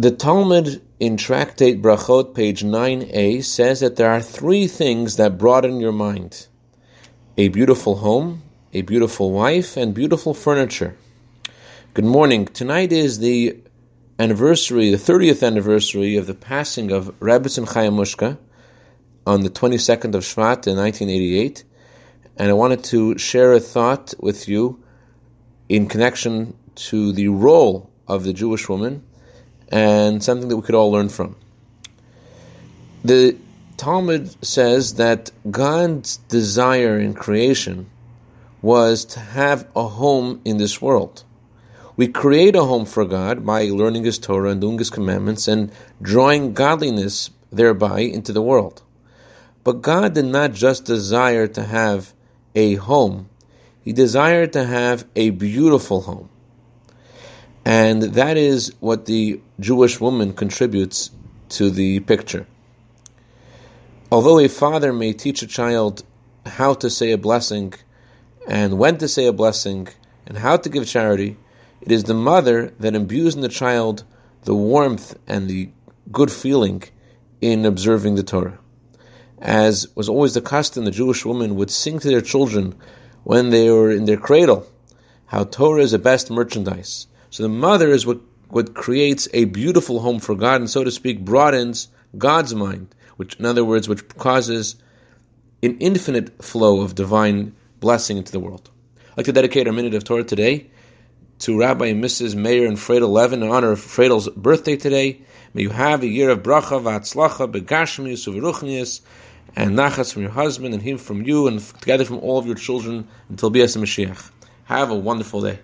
The Talmud in Tractate Brachot, page 9a, says that there are three things that broaden your mind a beautiful home, a beautiful wife, and beautiful furniture. Good morning. Tonight is the anniversary, the 30th anniversary of the passing of Chaya Mushka on the 22nd of Shvat in 1988. And I wanted to share a thought with you in connection to the role of the Jewish woman and something that we could all learn from. The Talmud says that God's desire in creation was to have a home in this world. We create a home for God by learning His Torah and doing His commandments and drawing godliness thereby into the world. But God did not just desire to have a home, He desired to have a beautiful home. And that is what the Jewish woman contributes to the picture. Although a father may teach a child how to say a blessing and when to say a blessing and how to give charity, it is the mother that imbues in the child the warmth and the good feeling in observing the Torah. As was always the custom, the Jewish woman would sing to their children when they were in their cradle how Torah is the best merchandise so the mother is what, what creates a beautiful home for God and so to speak broadens God's mind, which in other words, which causes an infinite flow of divine blessing into the world. I'd like to dedicate our minute of Torah today to Rabbi and Mrs. Meir and Fredel Levin in honor of Fredel's birthday today. May you have a year of bracha, v'atzlacha, begashmius, uveruchnius, and nachas from your husband and him from you, and together from all of your children until Bias Mashiach. Have a wonderful day.